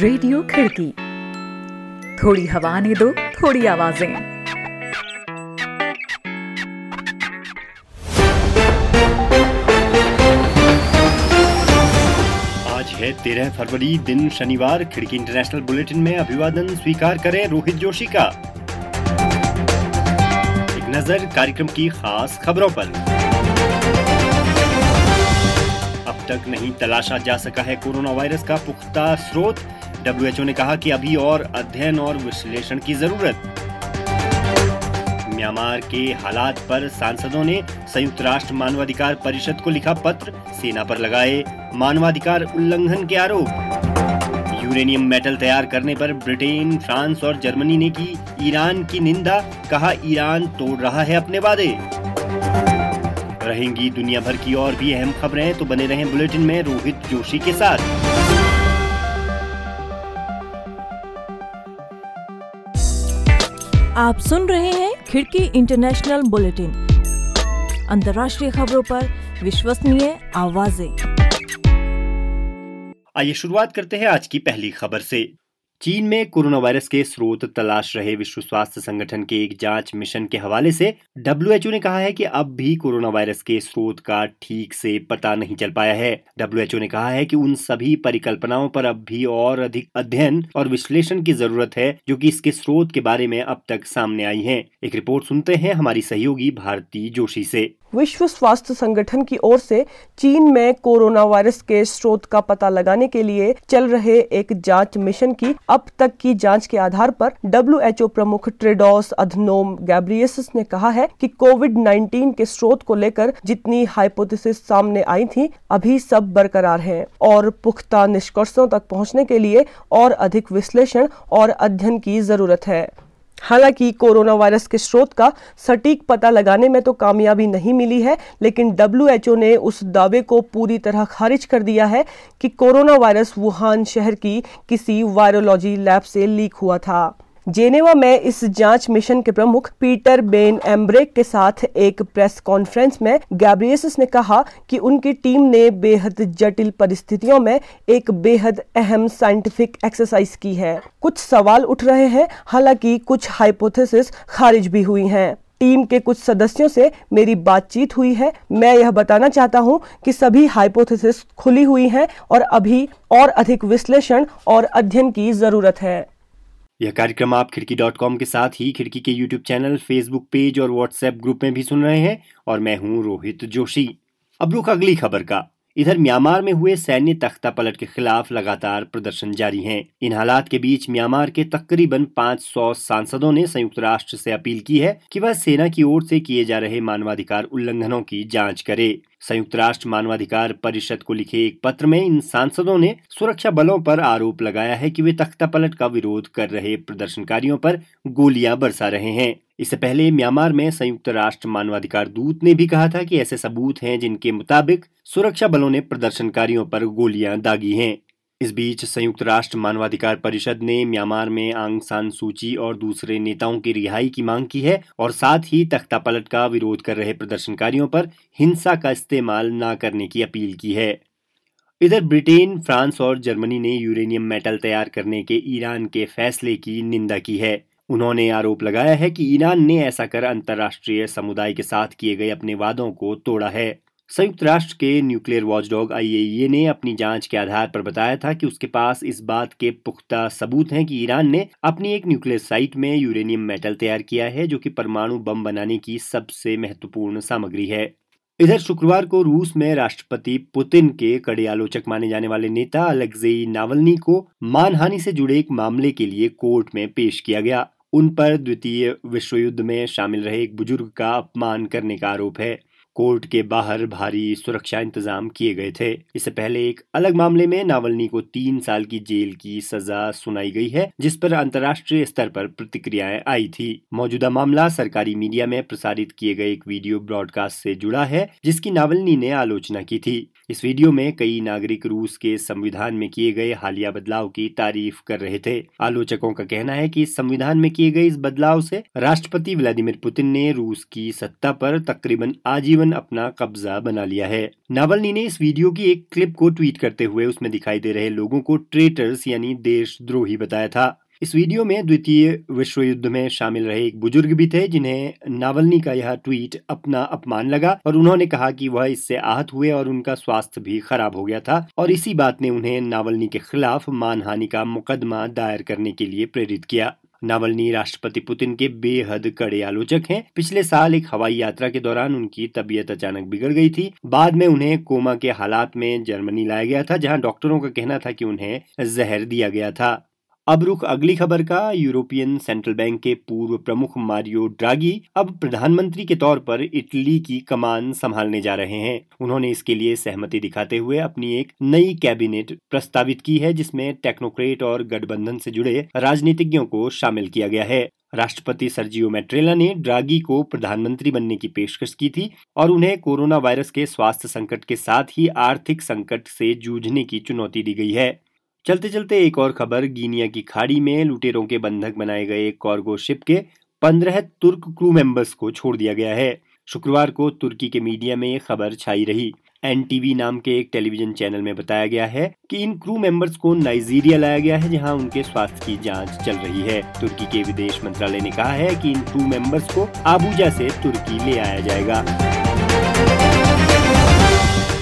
Radio खिड़की। थोड़ी हवा ने दो, थोड़ी आवाज़ें। आज है तेरह फरवरी, दिन शनिवार। खिड़की इंटरनेशनल बुलेटिन में अभिवादन स्वीकार करें रोहित जोशी का। एक नज़र कार्यक्रम की खास खबरों पर। अब तक नहीं तलाशा जा सका है कोरोना वायरस का पुख्ता स्रोत। डब्ल्यूएचओ ने कहा कि अभी और अध्ययन और विश्लेषण की ज़रूरत। म्यांमार के हालात पर सांसदों ने संयुक्त राष्ट्र मानवाधिकार परिषद को लिखा पत्र, सेना पर लगाए मानवाधिकार उल्लंघन के आरोप। यूरेनियम मेटल तैयार करने पर ब्रिटेन, फ्रांस और जर्मनी ने की ईरान की निंदा, कहा ईरान तोड़ रहा है अपने वादे। रहेंगी दुनिया भर की और भी अहम खबरें तो बने रहें बुलेटिन में रोहित जोशी के साथ। आप सुन रहे हैं खिड़की इंटरनेशनल बुलेटिन। अंतर्राष्ट्रीय खबरों पर विश्वसनीय आवाज़ें। आइए शुरुआत करते हैं आज की पहली खबर से। चीन में कोरोना वायरस के स्रोत तलाश रहे विश्व स्वास्थ्य संगठन के एक जाँच मिशन के हवाले से, डब्ल्यूएचओ ने कहा है कि अब भी कोरोना वायरस के स्रोत का ठीक से पता नहीं चल पाया है। डब्ल्यूएचओ ने कहा है कि उन सभी परिकल्पनाओं पर अब भी और अधिक अध्ययन और विश्लेषण की ज़रूरत है, जो कि इसके स्रोत के बारे में अब तक सामने आई है। एक रिपोर्ट सुनते हैं हमारी सहयोगी भारती जोशी से। विश्व स्वास्थ्य संगठन की ओर से चीन में कोरोना वायरस के स्रोत का पता लगाने के लिए चल रहे एक जाँच मिशन की अब तक की जाँच के आधार पर डब्ल्यूएचओ प्रमुख ट्रेडोस अधनोम गैब्रियस ने कहा है कि कोविड 19 के स्रोत को लेकर जितनी हाइपोथेसिस सामने आई थी, अभी सब बरकरार हैं और पुख्ता निष्कर्षों तक पहुँचने के लिए और अधिक विश्लेषण और अध्ययन की ज़रूरत है। हालाँकि कोरोना वायरस के स्रोत का सटीक पता लगाने में तो कामयाबी नहीं मिली है, लेकिन डब्ल्यूएचओ ने उस दावे को पूरी तरह खारिज कर दिया है कि कोरोना वायरस वुहान शहर की किसी वायरोलॉजी लैब से लीक हुआ था। जेनेवा में इस जाँच मिशन के प्रमुख पीटर बेन एम्ब्रेक के साथ एक प्रेस कॉन्फ्रेंस में गैब्रियस ने कहा कि उनकी टीम ने बेहद जटिल परिस्थितियों में एक बेहद अहम साइंटिफिक एक्सरसाइज की है। कुछ सवाल उठ रहे हैं, हालाँकि कुछ हाइपोथेसिस खारिज भी हुई हैं। टीम के कुछ सदस्यों से मेरी बातचीत हुई है। मैं यह बताना चाहता हूँ कि सभी हाइपोथेसिस खुली हुई हैं और अभी और अधिक विश्लेषण और अध्ययन की ज़रूरत है। यह कार्यक्रम आप खिड़की डॉट कॉम के साथ ही खिड़की के यूट्यूब चैनल, फेसबुक पेज और व्हाट्सएप ग्रुप में भी सुन रहे हैं और मैं हूँ रोहित जोशी। अब रुख अगली खबर का। इधर म्यांमार में हुए सैन्य तख्ता पलट के खिलाफ लगातार प्रदर्शन जारी हैं। इन हालात के बीच म्यांमार के तकरीबन 500 सांसदों ने संयुक्त राष्ट्र से अपील की है कि वह सेना की ओर से किए जा रहे मानवाधिकार उल्लंघनों की जाँच करे संयुक्त राष्ट्र मानवाधिकार परिषद को लिखे एक पत्र में इन सांसदों ने सुरक्षा बलों पर आरोप लगाया है कि वे तख्ता पलट का विरोध कर रहे प्रदर्शनकारियों पर गोलियाँ बरसा रहे हैं इससे पहले म्यांमार में संयुक्त राष्ट्र मानवाधिकार दूत ने भी कहा था कि ऐसे सबूत हैं जिनके मुताबिक सुरक्षा बलों ने प्रदर्शनकारियों पर गोलियाँ दागी हैं। इस बीच संयुक्त राष्ट्र मानवाधिकार परिषद ने म्यांमार में आंग सान सूची और दूसरे नेताओं की रिहाई की मांग की है और साथ ही तख्ता पलट का विरोध कर रहे प्रदर्शनकारियों पर हिंसा का इस्तेमाल न करने की अपील की है। इधर ब्रिटेन, फ्रांस और जर्मनी ने यूरेनियम मेटल तैयार करने के ईरान के फैसले की निंदा की है। उन्होंने आरोप लगाया है कि ईरान ने ऐसा कर अंतर्राष्ट्रीय समुदाय के साथ किए गए अपने वादों को तोड़ा है। संयुक्त राष्ट्र के न्यूक्लियर वॉचडॉग आईएईए ने अपनी जाँच के आधार पर बताया था कि उसके पास इस बात के पुख्ता सबूत हैं कि ईरान ने अपनी एक न्यूक्लियर साइट में यूरेनियम मेटल तैयार किया है, जो कि परमाणु बम बनाने की सबसे महत्वपूर्ण सामग्री है। इधर शुक्रवार को रूस में राष्ट्रपति पुतिन के कड़े आलोचक माने जाने वाले नेता अलेक्जेई नावलनी को मानहानि से जुड़े एक मामले के लिए कोर्ट में पेश किया गया। उन पर द्वितीय विश्व युद्ध में शामिल रहे एक बुज़ुर्ग का अपमान करने का आरोप है। कोर्ट के बाहर भारी सुरक्षा इंतज़ाम किए गए थे। इससे पहले एक अलग मामले में नावलनी को तीन साल की जेल की सजा सुनाई गई है, जिस पर अंतर्राष्ट्रीय स्तर पर प्रतिक्रियाएँ आई थी। मौजूदा मामला सरकारी मीडिया में प्रसारित किए गए एक वीडियो ब्रॉडकास्ट से जुड़ा है, जिसकी नावलनी ने आलोचना की थी। इस वीडियो में कई नागरिक रूस के संविधान में किए गए हालिया बदलाव की तारीफ़ कर रहे थे। आलोचकों का कहना है कि संविधान में किए गए इस बदलाव से राष्ट्रपति व्लादिमीर पुतिन ने रूस की सत्ता पर तकरीबन आजीवन जीवन अपना कब्जा बना लिया है। नावलनी ने इस वीडियो की एक क्लिप को ट्वीट करते हुए उसमें दिखाई दे रहे लोगों को ट्रेटर्स यानी देशद्रोही बताया था। इस वीडियो में द्वितीय विश्व युद्ध में शामिल रहे एक बुज़ुर्ग भी थे, जिन्हें नावलनी का यह ट्वीट अपना अपमान लगा और उन्होंने कहा कि वह इससे आहत हुए और उनका स्वास्थ्य भी खराब हो गया था और इसी बात ने उन्हें नावलनी के खिलाफ मानहानि का मुकदमा दायर करने के लिए प्रेरित किया। नावलनी राष्ट्रपति पुतिन के बेहद कड़े आलोचक हैं। पिछले साल एक हवाई यात्रा के दौरान उनकी तबीयत अचानक बिगड़ गई थी। बाद में उन्हें कोमा के हालात में जर्मनी लाया गया था, जहाँ डॉक्टरों का कहना था कि उन्हें जहर दिया गया था। अब रुख अगली खबर का, यूरोपियन सेंट्रल बैंक के पूर्व प्रमुख मारियो ड्रागी अब प्रधानमंत्री के तौर पर इटली की कमान संभालने जा रहे हैं। उन्होंने इसके लिए सहमति दिखाते हुए अपनी एक नई कैबिनेट प्रस्तावित की है, जिसमें टेक्नोक्रेट और गठबंधन से जुड़े राजनीतिज्ञों को शामिल किया गया है। राष्ट्रपति सर्जियो मेट्रेला ने ड्रागी को प्रधानमंत्री बनने की पेशकश की थी और उन्हें कोरोना वायरस के स्वास्थ्य संकट के साथ ही आर्थिक संकट से जूझने की चुनौती दी गई है। चलते चलते एक और खबर, गिनिया की खाड़ी में लुटेरों के बंधक बनाए गए एक कार्गो शिप के पंद्रह तुर्क क्रू मेंबर्स को छोड़ दिया गया है। शुक्रवार को तुर्की के मीडिया में ये खबर छाई रही। एनटीवी नाम के एक टेलीविज़न चैनल में बताया गया है कि इन क्रू मेंबर्स को नाइजीरिया लाया गया है, जहाँ उनके स्वास्थ्य की जाँच चल रही है। तुर्की के विदेश मंत्रालय ने कहा है कि इन क्रू मेंबर्स को आबूजा से तुर्की ले आया जाएगा।